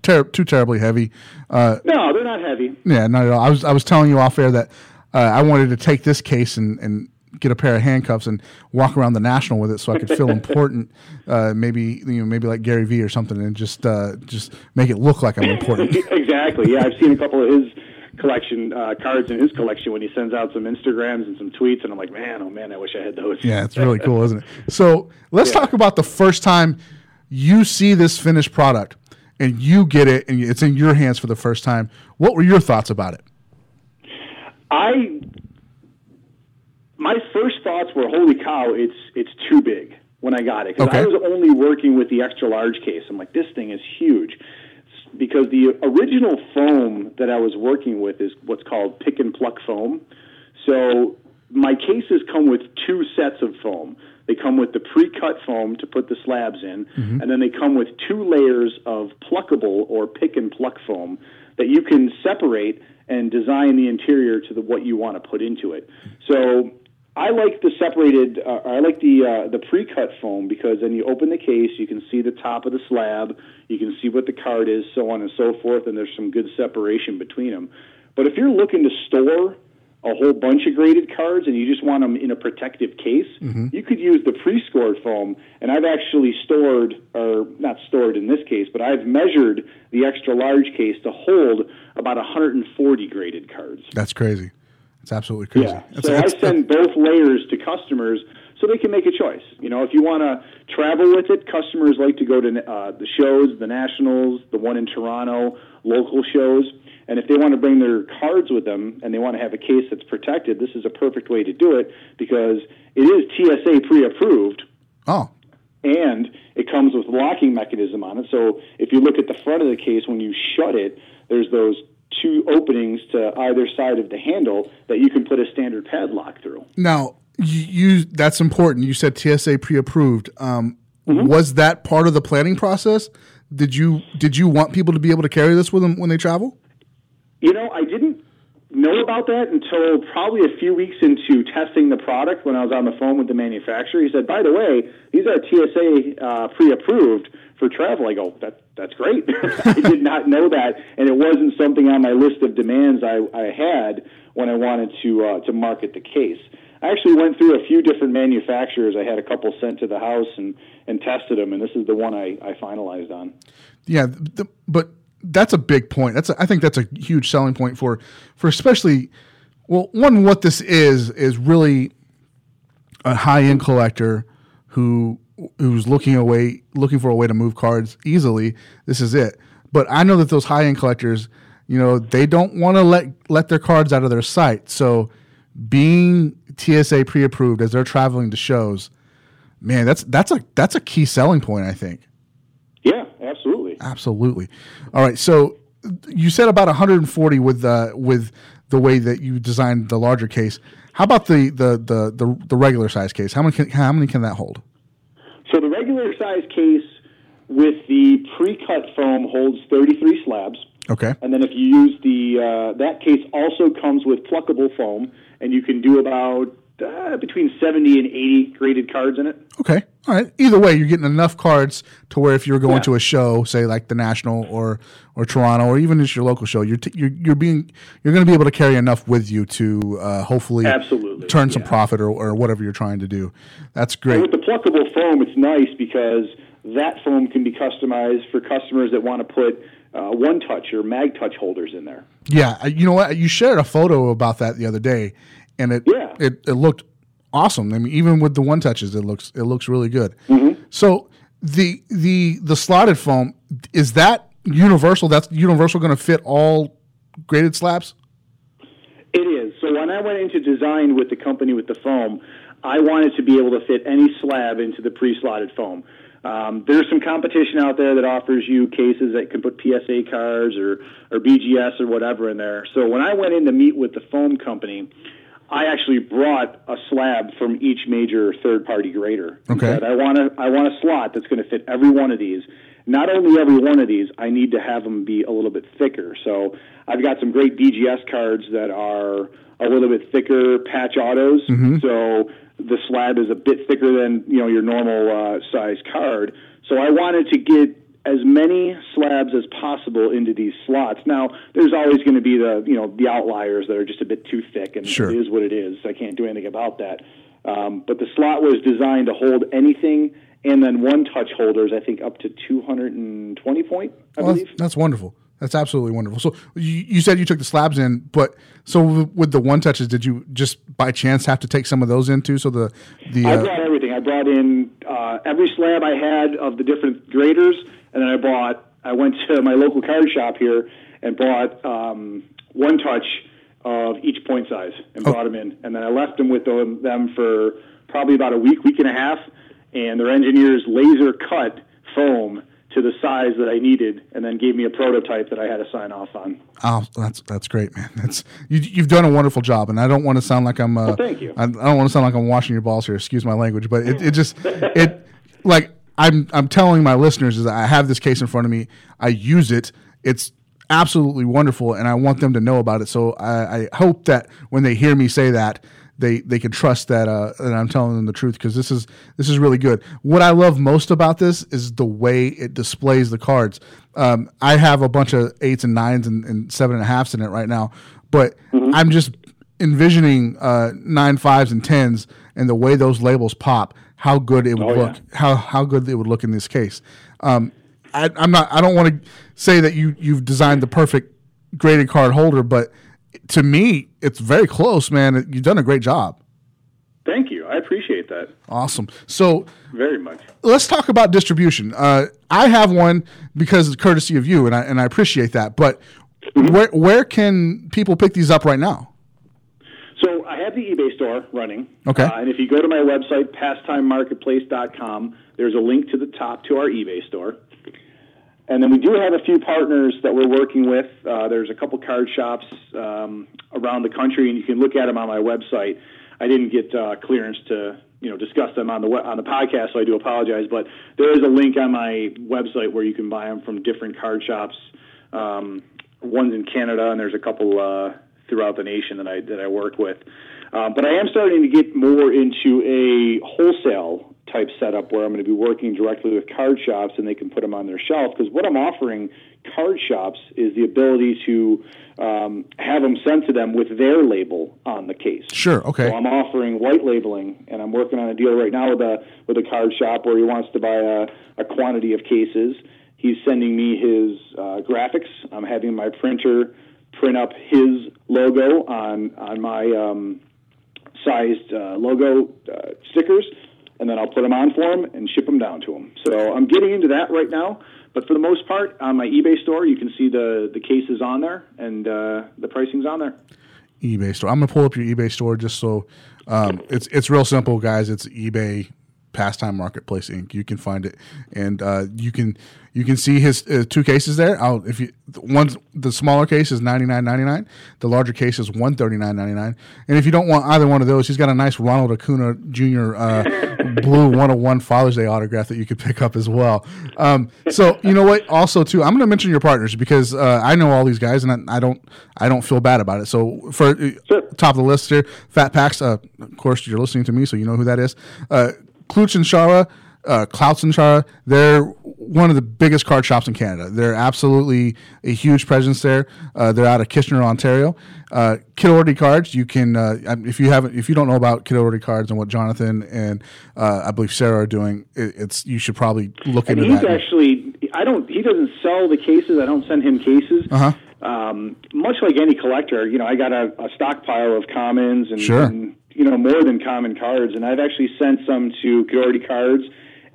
ter- too terribly heavy. Uh, No, they're not heavy. yeah, not at all. I was I was telling you off air that uh, I wanted to take this case and and get a pair of handcuffs and walk around the national with it so I could feel [laughs] important. Uh, maybe you know maybe like Gary Vee or something, and just uh, just make it look like I'm important. [laughs] exactly. Yeah, I've seen a couple of his collection uh, cards in his collection when he sends out some Instagrams and some tweets, and I'm like, man, oh man, I wish I had those. Yeah, it's really cool, isn't it? So let's Yeah. talk about the first time you see this finished product and you get it and it's in your hands for the first time. What were your thoughts about it? I my first thoughts were, holy cow, it's it's too big. when I got it because I was only working with the extra large case. I'm like, this thing is huge because the original foam that I was working with is what's called pick and pluck foam. So my cases come with two sets of foam. They come with the pre-cut foam to put the slabs in, mm-hmm. and then they come with two layers of pluckable or pick and pluck foam that you can separate and design the interior to the what you want to put into it. So I like the separated. Uh, I like the uh, the pre-cut foam because then you open the case, you can see the top of the slab, you can see what the card is, so on and so forth, and there's some good separation between them. But if you're looking to store a whole bunch of graded cards and you just want them in a protective case, you could use the pre-scored foam. And I've actually stored, or not stored in this case, but I've measured the extra large case to hold about 140 graded cards. That's crazy. It's absolutely crazy. Yeah. That's- so I that's- send both layers to customers so they can make a choice. You know, if you want to travel with it, customers like to go to uh, the shows, the nationals, the one in Toronto, local shows. And if they want to bring their cards with them and they want to have a case that's protected, this is a perfect way to do it because it is TSA pre-approved oh, and it comes with locking mechanism on it. So if you look at the front of the case when you shut it, there's those two openings to either side of the handle that you can put a standard padlock through. now you, that's important. You said TSA pre-approved. Um, Mm-hmm. Was that part of the planning process? Did you did you want people to be able to carry this with them when they travel? You know, I didn't know about that until probably a few weeks into testing the product when I was on the phone with the manufacturer. He said, "By the way, these are TSA uh, pre-approved for travel." I go, "That that's great." [laughs] I did not know that, and it wasn't something on my list of demands I, I had when I wanted to uh, to market the case. I actually went through a few different manufacturers. I had a couple sent to the house and, and tested them, and this is the one I, I finalized on. Yeah, the, but that's a big point. That's a, I think that's a huge selling point for for especially well, one what this is is really a high end collector who who's looking away looking for a way to move cards easily. This is it. But I know that those high end collectors, you know, they don't want to let let their cards out of their sight. So being TSA pre approved as they're traveling to shows, man, that's that's a that's a key selling point. I think. Yeah, absolutely. Absolutely. All right. So you said about 140 with uh, with the way that you designed the larger case. How about the the the the, the regular size case? How many can, how many can that hold? Regular size case with the pre-cut foam holds 33 slabs. Okay. And then if you use the uh, that case also comes with pluckable foam, and you can do about uh, between 70 and 80 graded cards in it. Okay. All right. Either way, you're getting enough cards to where if you're going Yeah. to a show, say like the National or or Toronto or even just your local show, you're t- you're, you're being you're going to be able to carry enough with you to uh, hopefully Absolutely, turn some yeah. profit or, or whatever you're trying to do. That's And great. with the pluckable foam, it's nice because that foam can be customized for customers that want to put uh, one touch or mag touch holders in there. Yeah, uh, you know what? You shared a photo about that the other day, and it Yeah. it, it looked awesome. I mean, even with the one touches, it looks it looks really good. Mm-hmm. So the the the slotted foam is that universal? That's universal going to fit all graded slabs. It is. So when I went into design with the company with the foam, I wanted to be able to fit any slab into the pre-slotted foam. Um, there's some competition out there that offers you cases that can put PSA cards or, or BGS or whatever in there. So when I went in to meet with the foam company, I actually brought a slab from each major third-party grader. Okay. said, I want a, I want a slot that's going to fit every one of these. Not only every one of these, I need to have them be a little bit thicker. So I've got some great BGS cards that are a little bit thicker patch autos. So the slab is a bit thicker than you know your normal uh, size card. So I wanted to get as many slabs as possible into these slots. Now, there's always going to be the you know the outliers that are just a bit too thick, and Sure. it is what it is. I can't do anything about that. Um, but the slot was designed to hold anything, and then one touch holders, I think up to 220 point, I Well, believe. that's, that's wonderful. That's absolutely wonderful. So you, you said you took the slabs in, but so with- the one touches, did you just by chance have to take some of those in too? So the the I uh, brought everything. I brought in uh, every slab I had of the different graders, and then I bought. I went to my local card shop here and bought um, one touch of each point size and brought them in, and then I left them with them, them for probably about a week, week and a half. and their engineers laser cut foam to the size that I needed, and then gave me a prototype that I had to sign off on. Oh, that's that's great, man. That's you, you've done a wonderful job, and I don't want to sound like I'm. Uh, Well, thank you. I, I don't want to sound like I'm washing your balls here. Excuse my language, but it, it just [laughs] it like I'm I'm telling my listeners is that I have this case in front of me. I use it. It's absolutely wonderful, and I want them to know about it. So I, I hope that when they hear me say that. They, they can trust that uh, that I'm telling them the truth because this is this is really good. What I love most about this is the way it displays the cards. Um, I have a bunch of eights and nines and, and seven and a halfs in it right now, but I'm just envisioning uh, nine fives and tens and the way those labels pop, how good it would Oh, yeah. look, how how good it would look in this case. Um, I, I'm not. I don't want to say that you you've designed the perfect graded card holder, but to me, it's very close, man. You've done a great job. Thank you. I appreciate that Awesome. So very much. let's talk about distribution. Uh, I have one because it's courtesy of you, and I and I appreciate that. But where where can people pick these up right now? So I have the eBay store running. Okay. Uh, and if you go to my website, pastimemarketplace.com, there's a link to the top to our eBay store. And then we do have a few partners that we're working with. Uh, there's a couple card shops um, around the country, and you can look at them on my website. I didn't get uh, clearance to you know discuss them on the on the podcast, so I do apologize. But there is a link on my website where you can buy them from different card shops. Um, one's in Canada, and there's a couple uh, throughout the nation that I that I work with. Um, but I am starting to get more into a wholesale type setup where I'm going to be working directly with card shops and they can put them on their shelf. Because what I'm offering card shops is the ability to um, have them sent to them with their label on the case. Sure. Okay. So I'm offering white labeling, and I'm working on a deal right now with a with a card shop where he wants to buy a, a quantity of cases. He's sending me his uh, graphics. I'm having my printer print up his logo on on my um, sized uh, logo uh, stickers, and then I'll put them on for them and ship them down to them. So I'm getting into that right now. But for the most part, on my eBay store, you can see the the cases on there and uh, the pricing's on there. eBay store. I'm gonna pull up your eBay store just so um, it's it's real simple, guys. It's eBay Pastime Marketplace Inc. You can find it, and uh, you can you can see his uh, two cases there. I'll, if you the the smaller case is ninety nine ninety nine, the larger case is one thirty nine ninety nine. And if you don't want either one of those, he's got a nice Ronald Acuna Jr. Uh, [laughs] blue one hundred one Father's Day autograph that you could pick up as well. Um, so you know what? Also, too, I'm going to mention your partners because uh, I know all these guys, and I, I don't I don't feel bad about it. So for uh, Sure. top of the list here, Fat Packs. Uh, of course, you're listening to me, so you know who that is. Klutz and Shara, uh, Clouts and Shara. They're one of the biggest card shops in Canada. They're absolutely a huge presence there. Uh, they're out of Kitchener, Ontario. Uh, Kid Cards. You can uh, if you haven't if you don't know about Kid Ordy Cards and what Jonathan and uh, I believe Sarah are doing, it, it's you should probably look And into he's that. actually, I don't, he doesn't sell the cases. I don't send him cases. Uh-huh. Um, much like any collector, you know, I got a, a stockpile of commons and, Sure. and, you know, more than common cards. And I've actually sent some to Coyote Cards.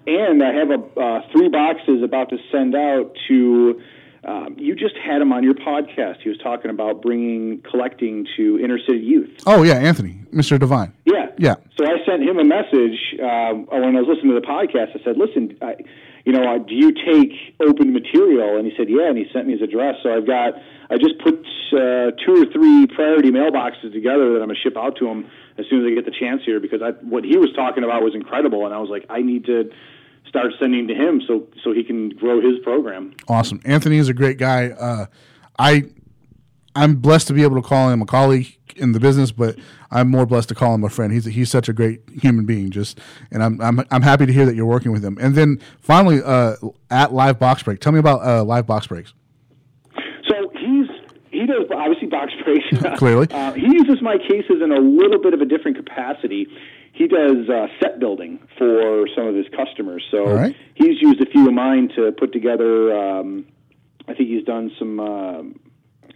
And I have a uh, three boxes about to send out to. Um, you just had him on your podcast. He was talking about bringing collecting to inner city youth. oh yeah, Anthony, Mr. Divine. Yeah. Yeah. So I sent him a message uh, when I was listening to the podcast. I said, "Listen, I, you know, uh, do you take open material?" And he said, "Yeah." And he sent me his address. So I've got. I just put uh, two or three priority mailboxes together that I'm gonna ship out to him as soon as I get the chance here because I, what he was talking about was incredible, and I was like, I need to start sending to him so so he can grow his program. Awesome. Anthony is a great guy. Uh, I I'm blessed to be able to call him a colleague in the business, but I'm more blessed to call him a friend. He's he's such a great human being. Just and I'm I'm I'm happy to hear that you're working with him. And then finally, uh, at Live Box Break, tell me about uh, Live Box Breaks. Does obviously box breaks. [laughs] Clearly. [laughs] uh, he uses my cases in a little bit of a different capacity. He does uh, set building for some of his customers. So right. he's used a few of mine to put together. Um, I think he's done some. um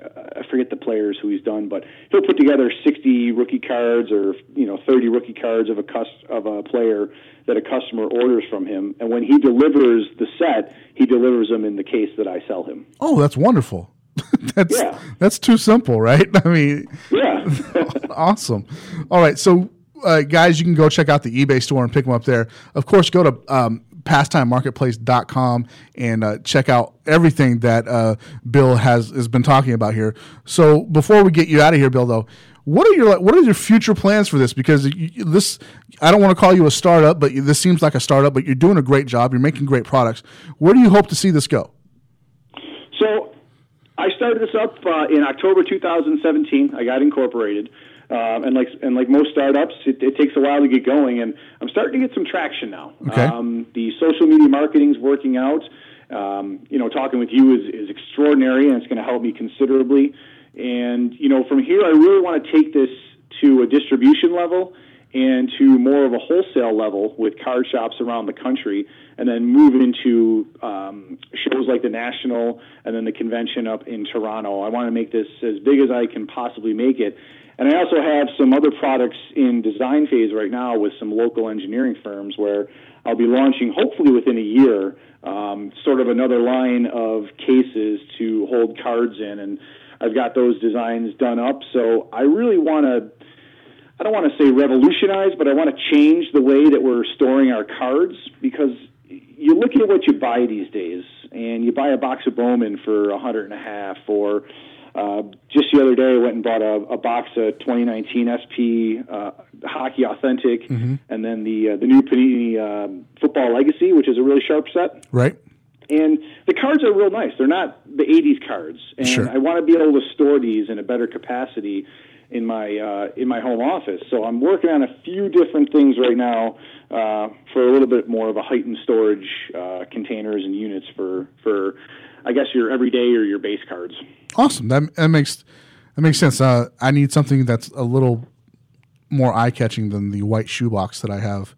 I forget the players who he's done, but he'll put together 60 rookie cards or you know 30 rookie cards of a cus- of a player that a customer orders from him, and when he delivers the set, he delivers them in the case that I sell him. Oh, that's wonderful. [laughs] that's Yeah. that's too simple, right? [laughs] I mean, Yeah. [laughs] awesome. All right, so uh, guys, you can go check out the eBay store and pick them up there. Of course, go to um, pastimemarketplace.com and uh, check out everything that uh, Bill has has been talking about here. So before we get you out of here, Bill, though, what are your what are your future plans for this? Because you, this, I don't want to call you a startup, but this seems like a startup. But you're doing a great job. You're making great products. Where do you hope to see this go? I started this up uh, in October 2017. I got incorporated. Um, and like and like most startups, it, it, takes a while to get going. And I'm starting to get some traction now. Okay. Um, the social media marketing is working out. Um, you know, talking with you is, is extraordinary, and it's going to help me considerably. And you know, from here, I really want to take this to a distribution level and to more of a wholesale level with card shops around the country, and then move into um, shows like the National and then the convention up in Toronto. I want to make this as big as I can possibly make it. And I also have some other products in design phase right now with some local engineering firms where I'll be launching, hopefully within a year, um, sort of another line of cases to hold cards in. And I've got those designs done up. So I really want to, I don't want to say revolutionize, but I want to change the way that we're storing our cards because you look at what you buy these days, and you buy a box of Bowman for a hundred and a half, or uh, just the other day, I went and bought a, a box of 2019 SP uh, Hockey Authentic, Mm-hmm. and then the uh, the new Panini um, Football Legacy, which is a really sharp set. Right. And the cards are real nice. They're not the 80s cards, and Sure. I want to be able to store these in a better capacity in my uh, in my home office. So I'm working on a few different things right now uh, for a little bit more of a heightened storage uh, containers and units for for I guess your everyday or your base cards. Awesome. That that makes that makes sense. Uh, I need something that's a little more eye catching than the white shoebox that I have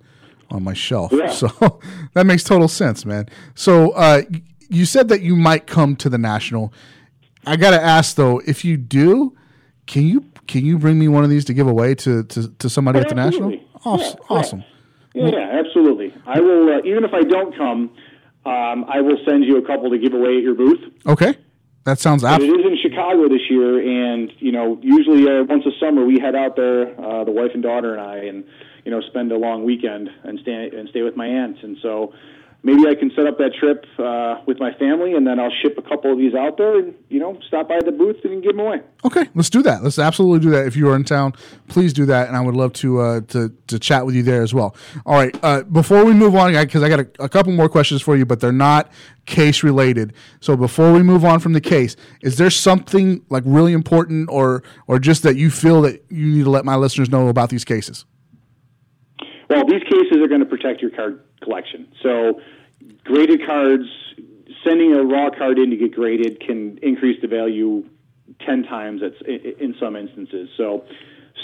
on my shelf. Yeah. [laughs] So that makes total sense, man. So uh, you said that you might come to the national. I gotta ask though, if you do, can you can you bring me one of these to give away to to, to somebody at the national? Awesome. Yeah, awesome. Yeah, yeah, absolutely. I will uh, even if I don't come, um, I will send you a couple to give away at your booth. Okay. That sounds But it absolutely is in Chicago this year, and you know, usually uh, once a summer we head out there, uh, the wife and daughter and I, and you know, spend a long weekend and stay and stay with my aunts. And so maybe I can set up that trip uh, with my family, and then I'll ship a couple of these out there, and you know, stop by the booth and give them away. Okay, let's do that. Let's absolutely do that. If you are in town, please do that, and I would love to uh, to to chat with you there as well. All right. Uh, before we move on, because I got a, a couple more questions for you, but they're not case related. So before we move on from the case, is there something like really important, or or just that you feel that you need to let my listeners know about these cases? Well, these cases are going to protect your card collection. So, graded cards, sending a raw card in to get graded can increase the value 10 times that's in some instances. So,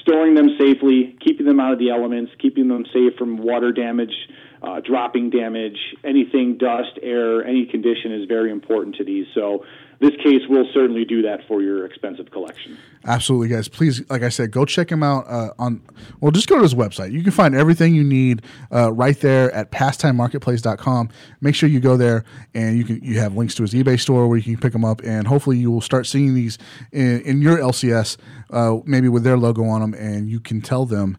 storing them safely, keeping them out of the elements, keeping them safe from water damage, uh, dropping damage, anything, dust, air, any condition is very important to these. So, this case will certainly do that for your expensive collection. Absolutely, guys. Please, like I said, go check him out uh, on. Well, just go to his website. You can find everything you need uh, right there at pastimemarketplace.com. Make sure you go there, and you can you have links to his eBay store where you can pick them up, and hopefully you will start seeing these in, in your LCS, uh, maybe with their logo on them, and you can tell them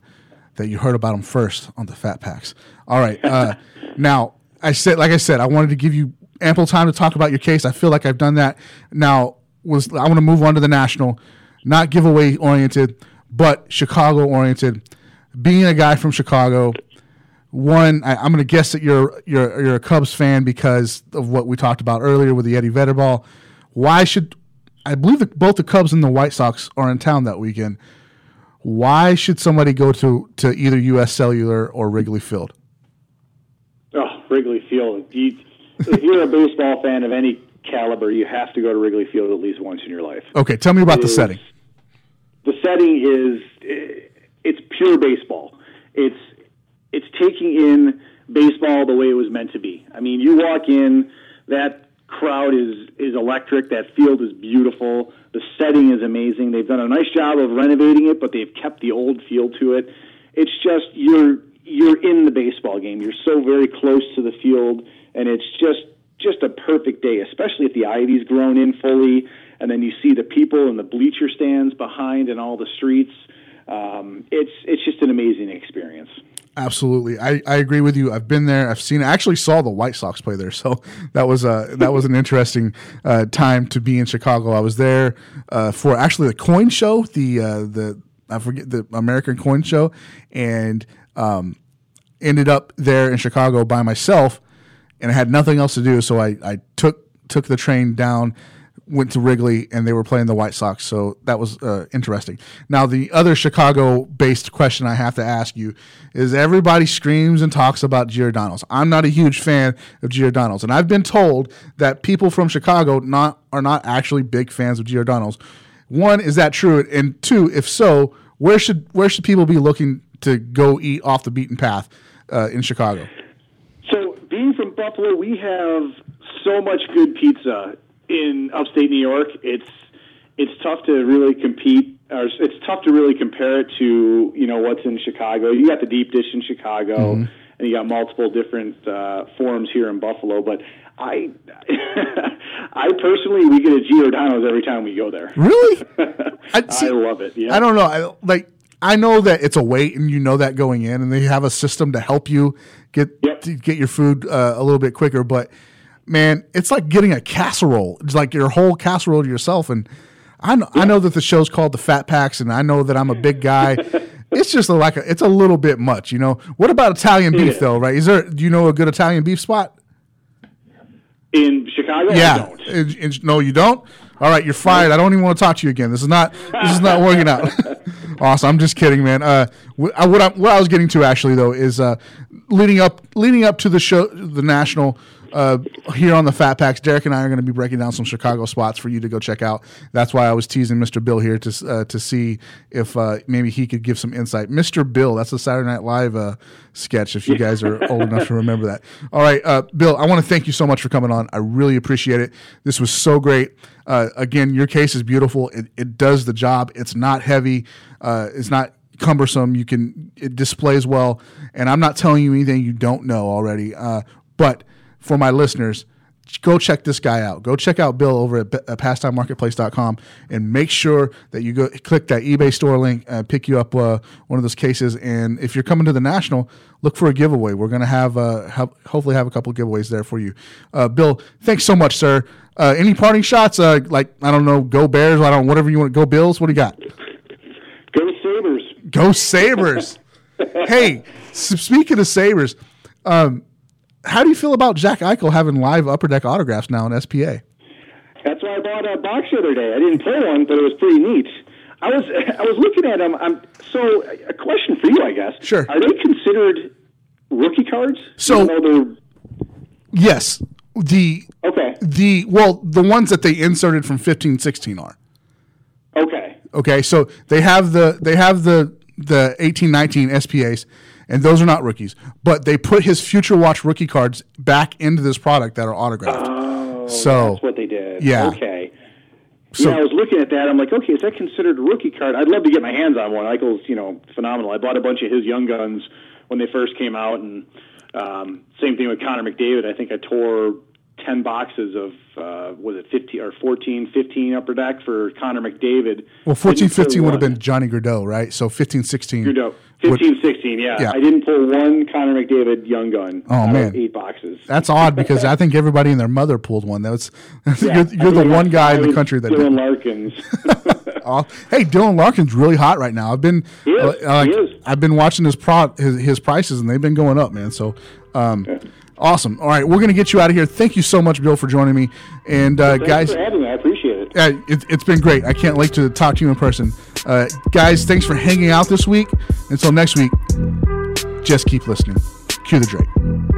that you heard about them first on the Fat Packs. All right, uh, [laughs] now I said, like I said, I wanted to give you ample time to talk about your case. I feel like I've done that. Now was I want to move on to the national, not giveaway oriented, but Chicago oriented. Being a guy from Chicago, one I, I'm going to guess that you're you're you're a Cubs fan because of what we talked about earlier with the Eddie Vedder ball. Why should I believe that both the Cubs and the White Sox are in town that weekend? Why should somebody go to to either U.S. Cellular or Wrigley Field? Oh, Wrigley Field. If you're a baseball fan of any caliber, you have to go to Wrigley Field at least once in your life. Okay, tell me about the Is- setting. The setting is eh, it's pure baseball. It's it's taking in baseball the way it was meant to be. I mean, you walk in, that crowd is is electric. That field is beautiful. The setting is amazing. They've done a nice job of renovating it, but they've kept the old feel to it. It's just you're you're in the baseball game. You're so very close to the field, and it's just just a perfect day, especially if the ivy's grown in fully, and then you see the people in the bleacher stands behind and all the streets. um, it's it's just an amazing experience. Absolutely, I, I agree with you. I've been there. I've seen. I actually saw the White Sox play there, [laughs] so that was uh, that was an interesting uh, time to be in Chicago. I was there uh, for actually the coin show, the uh, the I forget the American Coin Show, and um, ended up there in Chicago by myself, and I had nothing else to do, so I, I took took the train down went to Wrigley and they were playing the White Sox. So that was uh, interesting. Now, the other Chicago based question I have to ask you is everybody screams and talks about Giordano's. I'm not a huge fan of Giordano's. And I've been told that people from Chicago not are not actually big fans of Giordano's. One, is that true? And two, if so, where should where should people be looking to go eat off the beaten path uh, in Chicago? So, being from Buffalo, we have so much good pizza in upstate New York, it's it's tough to really compete, or it's tough to really compare it to you know what's in Chicago. You got the deep dish in Chicago, mm-hmm. and you got multiple different uh, forms here in Buffalo. But I, [laughs] I personally, we get a Giordano's every time we go there. Really, [laughs] I, see, I love it. Yeah. I don't know. I like. I know that it's a wait, and you know that going in, and they have a system to help you get yep. to get your food uh, a little bit quicker, but man, it's like getting a casserole. It's like your whole casserole to yourself. And I know, yeah. I know that the show's called the Fat Packs, and I know that I'm a big guy. [laughs] it's just like a, it's a little bit much, you know. What about Italian beef yeah. though? Right? Is there? Do you know a good Italian beef spot? In Chicago, yeah. In, in, no, you don't. All right, you're fired. I don't even want to talk to you again. This is not. This is not working out. [laughs] awesome. I'm just kidding, man. Uh, what I, what I was getting to actually though is uh, leading up leading up to the show, the national uh, here on the Fat Packs, Derek and I are going to be breaking down some Chicago spots for you to go check out. That's why I was teasing Mr. Bill here to uh, to see if uh, maybe he could give some insight. Mr. Bill, that's a Saturday Night Live uh, sketch. If you guys are [laughs] old enough to remember that. All right, uh, Bill, I want to thank you so much for coming on. I really appreciate it. This was so great. Uh, again, your case is beautiful. It, it does the job. It's not heavy. it's not cumbersome. You can it displays well, and I'm not telling you anything you don't know already. Uh, but for my listeners, go check this guy out. Go check out Bill over at pastimemarketplace.com and make sure that you go click that eBay store link and pick you up uh, one of those cases. And if you're coming to the national, look for a giveaway. We're going to have, uh, have, hopefully have a couple of giveaways there for you. Uh, Bill, thanks so much, sir. Uh, any parting shots? Uh, like I don't know, go Bears. I don't whatever you want. Go Bills. What do you got? Go Sabres. Go Sabres. [laughs] hey, speaking of Sabres. Um, how do you feel about Jack Eichel having live upper deck autographs now in SPA? That's why I bought a box the other day. I didn't play one, but it was pretty neat. I was [laughs] I was looking at them. I'm, so a question for you, I guess. Sure. Are they considered rookie cards? So yes, the okay the well the ones that they inserted from 15, 16 are. Okay. Okay, so they have the they have the the eighteen nineteen SPAs and those are not rookies. But they put his Future Watch rookie cards back into this product that are autographed. Oh, so that's what they did. Yeah. Okay. So yeah, I was looking at that. I'm like, okay, is that considered a rookie card? I'd love to get my hands on one. Eichel's, you know, phenomenal. I bought a bunch of his young guns when they first came out, and um, same thing with Connor McDavid. I think I tore 10 boxes of uh, was it 15 or 14 15 upper deck for Connor McDavid. Well, 14 15 would have been Johnny Gaudreau, right? So 15 16 Gaudreau. 15 16, yeah. yeah. I didn't pull one Connor McDavid young gun. Oh man. eight boxes. That's odd because I think everybody and their mother pulled one. That's [laughs] yeah, you're, you're the one guy in the country that Dylan Larkins. [laughs] oh, hey, Dylan Larkins really hot right now. I've been he is. Uh, he is. I've been watching his pro his, his prices and they've been going up, man. So um, yeah. Awesome. All right, we're going to get you out of here. Thank you so much, Bill, for joining me. And uh, guys, for having me. I appreciate it. Uh, it. has been great. I can't wait to talk to you in person. Uh, guys, thanks for hanging out this week. Until next week, just keep listening. Cue the Drake.